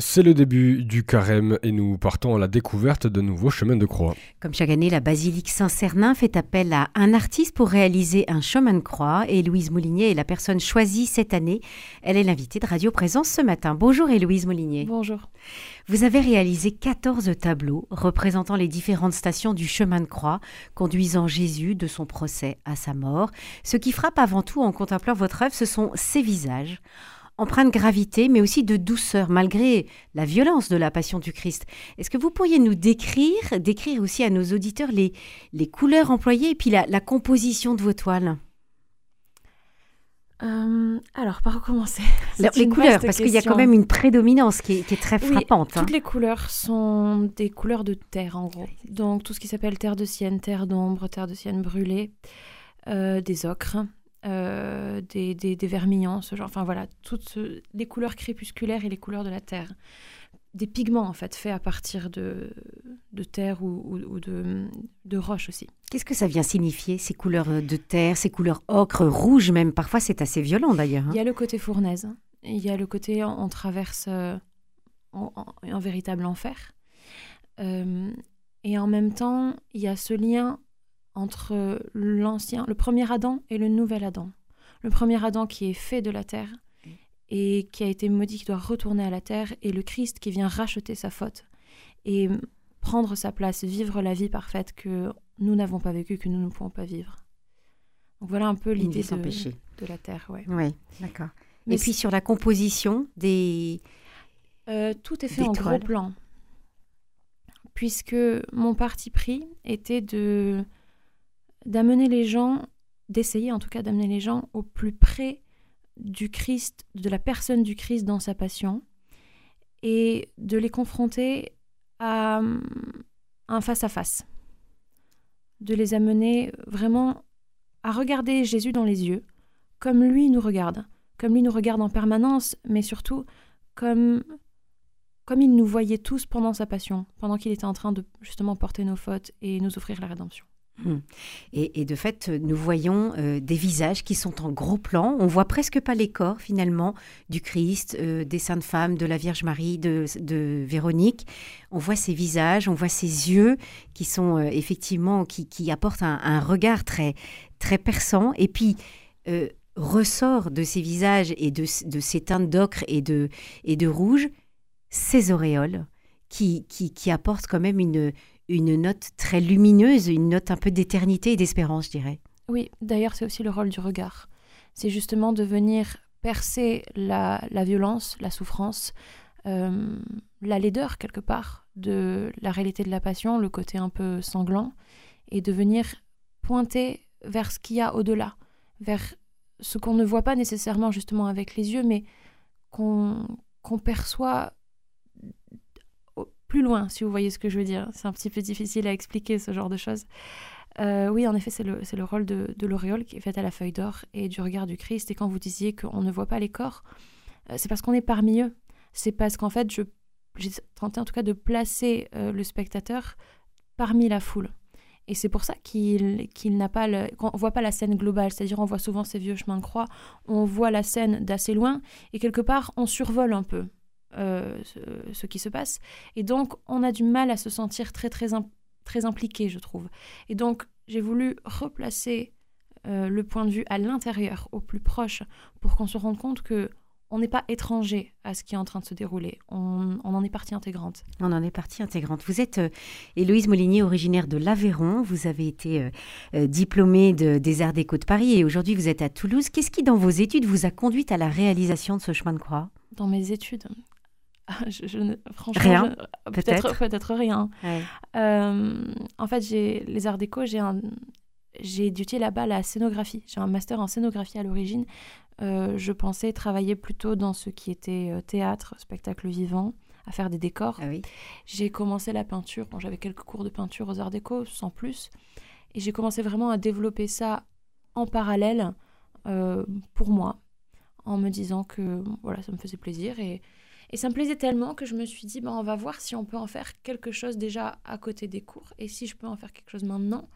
C'est le début du carême et nous partons à la découverte de nouveaux chemins de croix. Comme chaque année, la basilique Saint-Cernin fait appel à un artiste pour réaliser un chemin de croix et Louise Moulinier est la personne choisie cette année. Elle est l'invitée de Radio Présence ce matin. Bonjour Héloïse Moulinier. Bonjour. Vous avez réalisé 14 tableaux représentant les différentes stations du chemin de croix, conduisant Jésus de son procès à sa mort. Ce qui frappe avant tout en contemplant votre œuvre, ce sont ses visages empreint de gravité, mais aussi de douceur, malgré la violence de la passion du Christ. Est-ce que vous pourriez nous décrire, décrire aussi à nos auditeurs les, les couleurs employées et puis la, composition de vos toiles? Euh, alors, par où commencer? Les couleurs, parce qu'il y a quand même une prédominance qui est, très frappante. Hein. Toutes les couleurs sont des couleurs de terre, en gros. Donc, tout ce qui s'appelle terre de sienne, terre d'ombre, terre de sienne brûlée, euh, des ocres, euh, des, des, vermillons, ce genre. Enfin voilà, toutes les couleurs crépusculaires et les couleurs de la terre. Des pigments en fait, faits à partir de, de terre ou, de, de roche aussi. Qu'est-ce que ça vient signifier, ces couleurs de terre, ces couleurs ocre, rouge même? Parfois c'est assez violent d'ailleurs. Hein. Il y a le côté fournaise, il y a le côté on, traverse euh, un véritable enfer. Euh, et en même temps, il y a ce lien entre l'ancien, le premier Adam et le nouvel Adam. Le premier Adam qui est fait de la terre et qui a été maudit, qui doit retourner à la terre, et le Christ qui vient racheter sa faute et prendre sa place, vivre la vie parfaite que nous n'avons pas vécue, que nous ne pouvons pas vivre. Donc voilà un peu l'idée de, de, la terre. Oui, ouais, d'accord. Et puis sur la composition des... Euh, tout est fait en gros plan. Puisque mon parti pris était de d'amener les gens, d'essayer en tout cas d'amener les gens au plus près du Christ, de la personne du Christ dans sa passion, et de les confronter à un face-à-face, de les amener vraiment à regarder Jésus dans les yeux, comme lui nous regarde, comme lui nous regarde en permanence, mais surtout comme, comme il nous voyait tous pendant sa passion, pendant qu'il était en train de justement porter nos fautes et nous offrir la rédemption. Hmm. Et, de fait, nous voyons euh, des visages qui sont en gros plan. On voit presque pas les corps finalement du Christ, euh, des saintes femmes, de la Vierge Marie, de, Véronique. On voit ces visages, on voit ces yeux qui sont euh, effectivement qui, apportent un, regard très très perçant. Et puis ressort de ces visages et de, ces teintes d'ocre et de rouge ces auréoles qui, qui apportent quand même une, une note très lumineuse, une note un peu d'éternité et d'espérance, je dirais. Oui, d'ailleurs, c'est aussi le rôle du regard. C'est justement de venir percer la, violence, la souffrance, euh, la laideur, quelque part, de la réalité de la passion, le côté un peu sanglant, et de venir pointer vers ce qu'il y a au-delà, vers ce qu'on ne voit pas nécessairement justement avec les yeux, mais qu'on perçoit plus loin, si vous voyez ce que je veux dire. C'est un petit peu difficile à expliquer ce genre de choses. Euh, oui, en effet, c'est le, le, rôle de, l'auréole qui est faite à la feuille d'or et du regard du Christ. Et quand vous disiez qu'on ne voit pas les corps, euh, c'est parce qu'on est parmi eux. C'est parce qu'en fait, j'ai tenté en tout cas de placer euh, le spectateur parmi la foule. Et c'est pour ça qu'il n'a pas voit pas la scène globale, c'est-à-dire on voit souvent ces vieux chemins de croix, on voit la scène d'assez loin et quelque part on survole un peu. Euh, ce, qui se passe. Et donc, on a du mal à se sentir très, très, très impliqué, je trouve. Et donc, j'ai voulu replacer euh, le point de vue à l'intérieur, au plus proche, pour qu'on se rende compte que on n'est pas étranger à ce qui est en train de se dérouler. On, en est partie intégrante. On en est partie intégrante. Vous êtes euh, Héloïse Molinier, originaire de l'Aveyron. Vous avez été diplômée de, des Arts Déco de Paris et aujourd'hui vous êtes à Toulouse. Qu'est-ce qui, dans vos études, vous a conduite à la réalisation de ce chemin de croix? Dans mes études je, franchement, rien, peut-être peut-être rien. Euh, en fait, j'ai les arts déco, j'ai un, j'ai étudié là-bas la scénographie. J'ai un master en scénographie à l'origine. Euh, je pensais travailler plutôt dans ce qui était euh, théâtre, spectacle vivant, à faire des décors. Ah oui. J'ai commencé la peinture. Bon, j'avais quelques cours de peinture aux arts déco, sans plus. Et j'ai commencé vraiment à développer ça en parallèle pour moi, en me disant que voilà, ça me faisait plaisir et et ça me plaisait tellement que je me suis dit, bah, on va voir si on peut en faire quelque chose déjà à côté des cours. Et si je peux en faire quelque chose maintenant,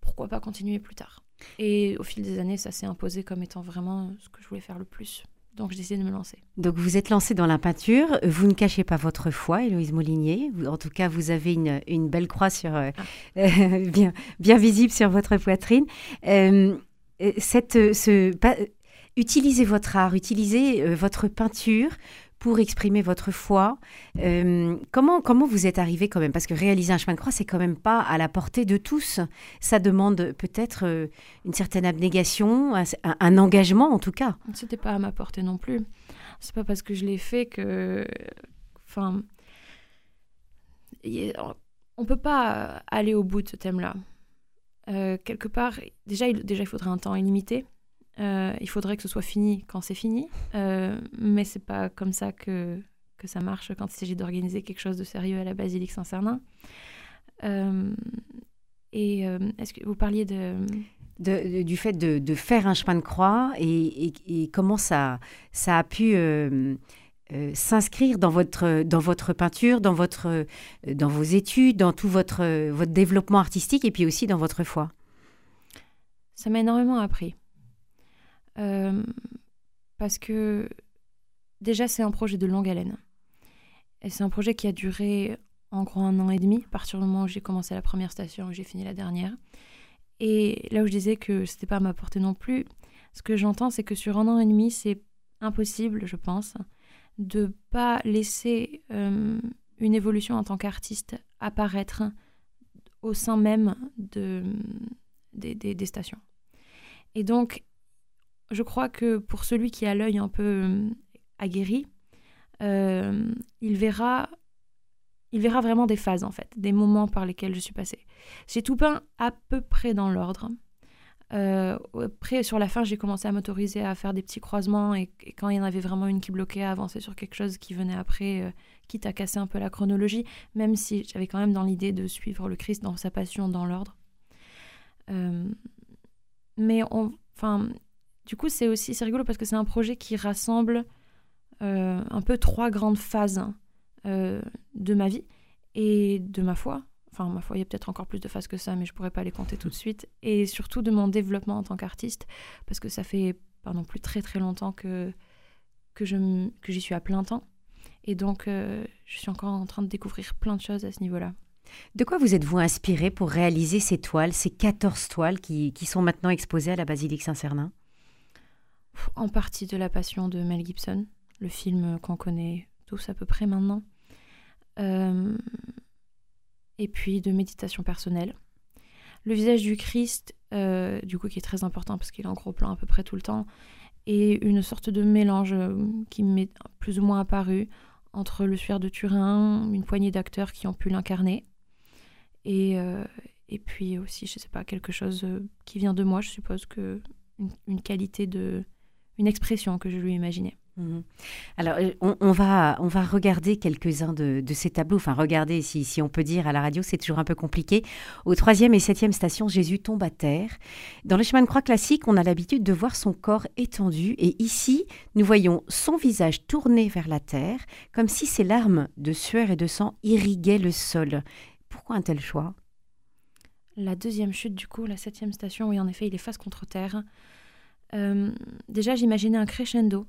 pourquoi pas continuer plus tard Et au fil des années, ça s'est imposé comme étant vraiment ce que je voulais faire le plus. Donc j'ai décidé de me lancer. Donc vous êtes lancée dans la peinture, vous ne cachez pas votre foi, Héloïse Molinier. En tout cas, vous avez une, une belle croix sur, euh, ah. bien, bien visible sur votre poitrine. Euh, cette, ce, utilisez votre art, utilisez euh, votre peinture pour exprimer votre foi. Euh, comment, comment vous êtes arrivé quand même? Parce que réaliser un chemin de croix, c'est quand même pas à la portée de tous. Ça demande peut-être euh, une certaine abnégation, un, engagement en tout cas. C'était pas à ma portée non plus. C'est pas parce que je l'ai fait que. Enfin. On peut pas aller au bout de ce thème-là. Euh, quelque part, déjà déjà, il faudrait un temps illimité. Euh, il faudrait que ce soit fini quand c'est fini, euh, mais c'est pas comme ça que, que ça marche quand il s'agit d'organiser quelque chose de sérieux à la basilique Saint-Cernin. Euh, et est-ce que vous parliez de... de, du fait de, de, faire un chemin de croix et, et, comment ça, ça a pu s'inscrire dans votre, dans votre peinture, dans, votre, dans vos études, dans tout votre, votre développement artistique et puis aussi dans votre foi? Ça m'a énormément appris. Euh, parce que déjà, c'est un projet de longue haleine. C'est un projet qui a duré en gros un an et demi, à partir du moment où j'ai commencé la première station et j'ai fini la dernière. Et là où je disais que c'était pas à ma portée non plus, ce que j'entends, c'est que sur un an et demi, c'est impossible, je pense, de pas laisser euh, une évolution en tant qu'artiste apparaître au sein même de, des, des stations. Et donc, je crois que pour celui qui a l'œil un peu euh, aguerri, euh, il verra il verra vraiment des phases en fait, des moments par lesquels je suis passée. J'ai tout peint à peu près dans l'ordre. Euh, après, sur la fin, j'ai commencé à m'autoriser à faire des petits croisements et, quand il y en avait vraiment une qui bloquait, à avancer sur quelque chose qui venait après, quitte à casser un peu la chronologie, même si j'avais quand même dans l'idée de suivre le Christ dans sa passion dans l'ordre. mais enfin, du coup, c'est aussi c'est rigolo parce que c'est un projet qui rassemble euh, un peu trois grandes phases euh, de ma vie et de ma foi. Enfin, ma foi, il y a peut-être encore plus de phases que ça, mais je pourrais pas les compter tout de suite. Et surtout de mon développement en tant qu'artiste, parce que ça fait pas non plus très très longtemps que, que, je, que j'y suis à plein temps. Et donc, euh, je suis encore en train de découvrir plein de choses à ce niveau-là. De quoi vous êtes-vous inspiré pour réaliser ces toiles, ces 14 toiles qui, qui sont maintenant exposées à la basilique Saint-Cernin? En partie de La Passion de Mel Gibson, le film qu'on connaît tous à peu près maintenant. Euh, et puis de méditation personnelle. Le visage du Christ, euh, du coup, qui est très important parce qu'il est en gros plan à peu près tout le temps, et une sorte de mélange euh, qui m'est plus ou moins apparu entre le suaire de Turin, une poignée d'acteurs qui ont pu l'incarner, et, et puis aussi, je sais pas, quelque chose qui vient de moi, je suppose que une qualité de, une expression que je lui imaginais. Mhm. Alors, euh, on, va, on va regarder quelques-uns de, ces tableaux. Enfin, regarder, si, si on peut dire à la radio, c'est toujours un peu compliqué. Au troisième et septième station, Jésus tombe à terre. Dans le chemin de croix classique, on a l'habitude de voir son corps étendu. Et ici, nous voyons son visage tourné vers la terre, comme si ses larmes de sueur et de sang irriguaient le sol. Pourquoi un tel choix? La deuxième chute, du coup, la septième station, oui, en effet, il est face contre terre. Euh, déjà, j'imaginais un crescendo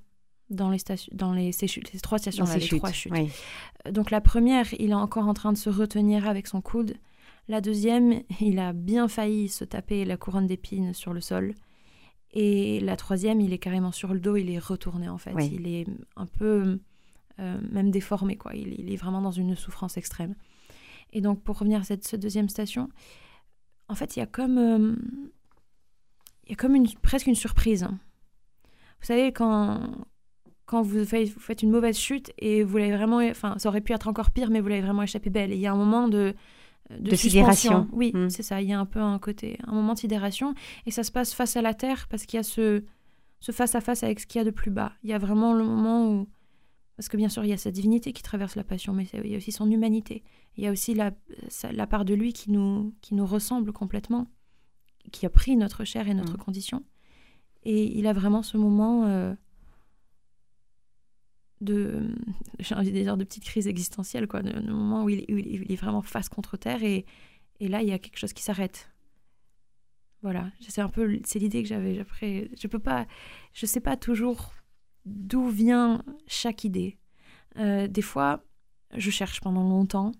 dans les, dans les, ces, trois stations, ces trois chutes. Euh, donc la première, il est encore en train de se retenir avec son coude. La deuxième, il a bien failli se taper la couronne d'épines sur le sol. Et la troisième, il est carrément sur le dos, il est retourné en fait. Il est un peu euh, même déformé, quoi. Il, est vraiment dans une souffrance extrême. Et donc pour revenir à cette, deuxième station, en fait, il y a comme il y a comme une, presque une surprise. Vous savez, quand, quand vous faites, vous faites une mauvaise chute et vous l'avez vraiment. Enfin, ça aurait pu être encore pire, mais vous l'avez vraiment échappé belle. Et il y a un moment de. De, sidération. Oui, hmm. c'est ça. Il y a un peu un côté, un moment de sidération. Et ça se passe face à la terre parce qu'il y a ce, ce face-à-face avec ce qu'il y a de plus bas. Il y a vraiment le moment où. Parce que bien sûr, il y a sa divinité qui traverse la passion, mais il y a aussi son humanité. Il y a aussi la, la part de lui qui nous, qui nous ressemble complètement qui a pris notre chair et notre mm. condition. Et il a vraiment ce moment euh, de, j'ai envie de dire, de petite crise existentielle, quoi, le moment où il, il, est vraiment face contre terre et, et là, il y a quelque chose qui s'arrête. Voilà, c'est un peu, c'est l'idée que j'avais. Après, je peux pas, je sais pas toujours d'où vient chaque idée. Euh, des fois, je cherche pendant longtemps.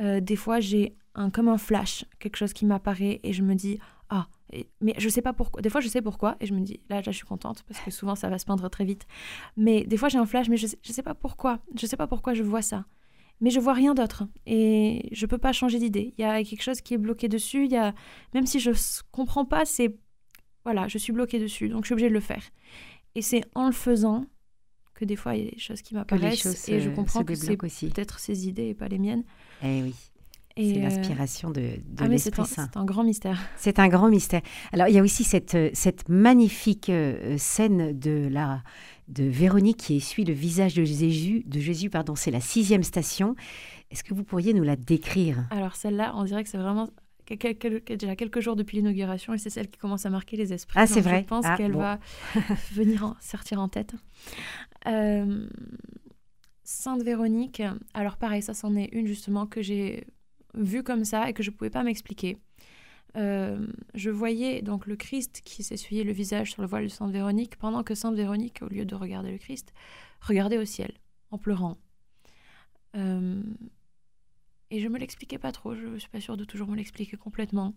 Euh, des fois, j'ai un, comme un flash, quelque chose qui m'apparaît et je me dis ah, mais je sais pas pourquoi. Des fois, je sais pourquoi et je me dis là, là, je suis contente parce que souvent, ça va se peindre très vite. Mais des fois, j'ai un flash, mais je sais, sais pas pourquoi. Je sais pas pourquoi je vois ça. Mais je vois rien d'autre et je peux pas changer d'idée. Il y a quelque chose qui est bloqué dessus. Il y a même si je comprends pas, c'est voilà, je suis bloquée dessus, donc je suis obligée de le faire. Et c'est en le faisant que des fois il y a des choses qui m'apparaissent et je comprends que c'est peut-être ses idées et pas les miennes. Eh oui. C'est euh, l'inspiration de, de ah l'Esprit Saint. C'est un grand mystère. C'est un grand mystère. Alors, il y a aussi cette, euh, cette magnifique euh, scène de, la, de Véronique qui essuie le visage de Jésus. De Jésus pardon, c'est la sixième station. Est-ce que vous pourriez nous la décrire? Alors, celle-là, on dirait que c'est vraiment déjà quelques jours depuis l'inauguration et c'est celle qui commence à marquer les esprits. Ah, c'est vrai. Je pense ah, qu'elle va venir en, sortir en tête. Sainte Véronique, alors pareil, ça c'en est une justement que j'ai vu comme ça et que je ne pouvais pas m'expliquer. Euh, je voyais donc le Christ qui s'essuyait le visage sur le voile de Sainte Véronique, pendant que Sainte Véronique, au lieu de regarder le Christ, regardait au ciel, en pleurant. Euh, et je me l'expliquais pas trop, je ne suis pas sûre de toujours me l'expliquer complètement.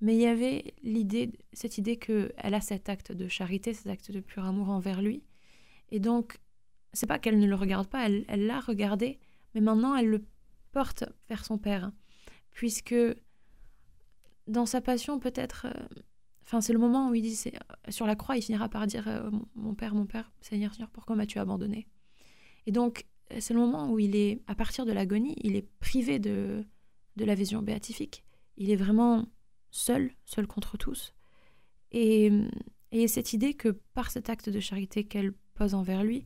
Mais il y avait l'idée, cette idée qu'elle a cet acte de charité, cet acte de pur amour envers lui. Et donc, c'est pas qu'elle ne le regarde pas, elle l'a regardé, mais maintenant elle le porte vers son Père puisque dans sa passion, peut-être, euh, enfin, c'est le moment où il dit, euh, sur la croix, il finira par dire euh, Mon Père, mon Père, Seigneur, Seigneur, pourquoi m'as-tu abandonné? Et donc, c'est le moment où il est, à partir de l'agonie, il est privé de, de la vision béatifique. Il est vraiment seul, seul contre tous. Et, et cette idée que par cet acte de charité qu'elle pose envers lui,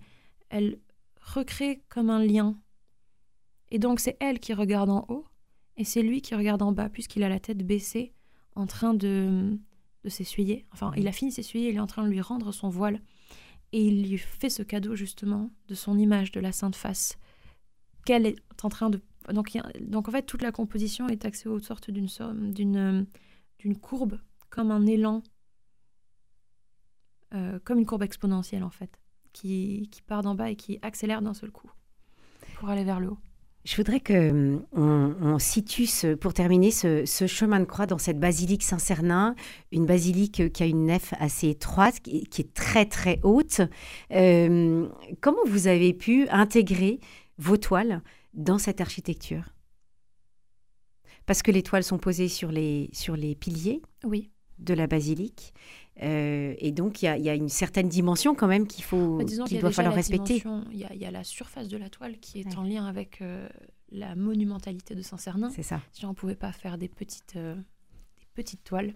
elle recrée comme un lien. Et donc c'est elle qui regarde en haut, et c'est lui qui regarde en bas, puisqu'il a la tête baissée, en train de, de s'essuyer. Enfin, il a fini de s'essuyer, il est en train de lui rendre son voile. Et il lui fait ce cadeau, justement, de son image, de la Sainte Face, qu'elle est en train de... Donc, donc, en fait, toute la composition est axée aux sortes d'une d'une d'une courbe, comme un élan, euh, comme une courbe exponentielle, en fait, qui, qui part d'en bas et qui accélère d'un seul coup pour aller vers le haut. Je voudrais que hum, on, situe, pour terminer, ce, chemin de croix dans cette basilique Saint-Cernin, une basilique qui a une nef assez étroite, qui, est très très haute. Euh, comment vous avez pu intégrer vos toiles dans cette architecture? Parce que les toiles sont posées sur les, sur les piliers oui. de la basilique. Euh, et donc, il y, a une certaine dimension quand même qu'il faut, bah, qu'il doit falloir respecter. Il y, a la surface de la toile qui est en lien avec euh, la monumentalité de Saint-Cernin. C'est ça. Si on ne pouvait pas faire des petites, euh, des petites toiles.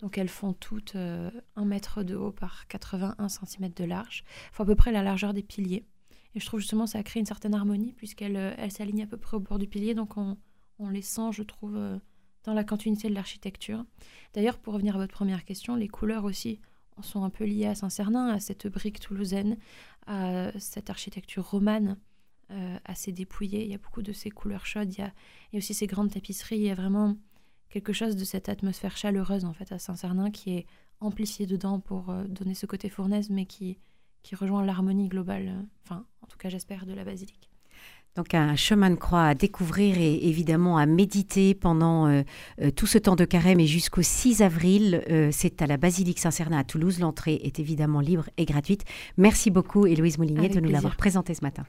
Donc, elles font toutes 1 mètre de haut par 81 cm de large. Il faut à peu près la largeur des piliers. Et je trouve justement ça crée une certaine harmonie puisqu'elles elle s'alignent à peu près au bord du pilier. Donc, on, on les sent, je trouve dans la continuité de l'architecture. D'ailleurs, pour revenir à votre première question, les couleurs aussi sont un peu liées à Saint-Cernin, à cette brique toulousaine, à cette architecture romane euh, assez dépouillée. Il y a beaucoup de ces couleurs chaudes, il y a, aussi ces grandes tapisseries. Il y a vraiment quelque chose de cette atmosphère chaleureuse en fait à Saint-Cernin qui est amplifiée dedans pour euh, donner ce côté fournaise, mais qui, qui rejoint l'harmonie globale, euh, enfin en tout cas j'espère, de la basilique. Donc un chemin de croix à découvrir et évidemment à méditer pendant euh, euh, tout ce temps de carême et jusqu'au 6 avril. Euh, c'est à la basilique Saint-Cernin à Toulouse. L'entrée est évidemment libre et gratuite. Merci beaucoup Héloïse Moulinier de nous l'avoir présenté ce matin.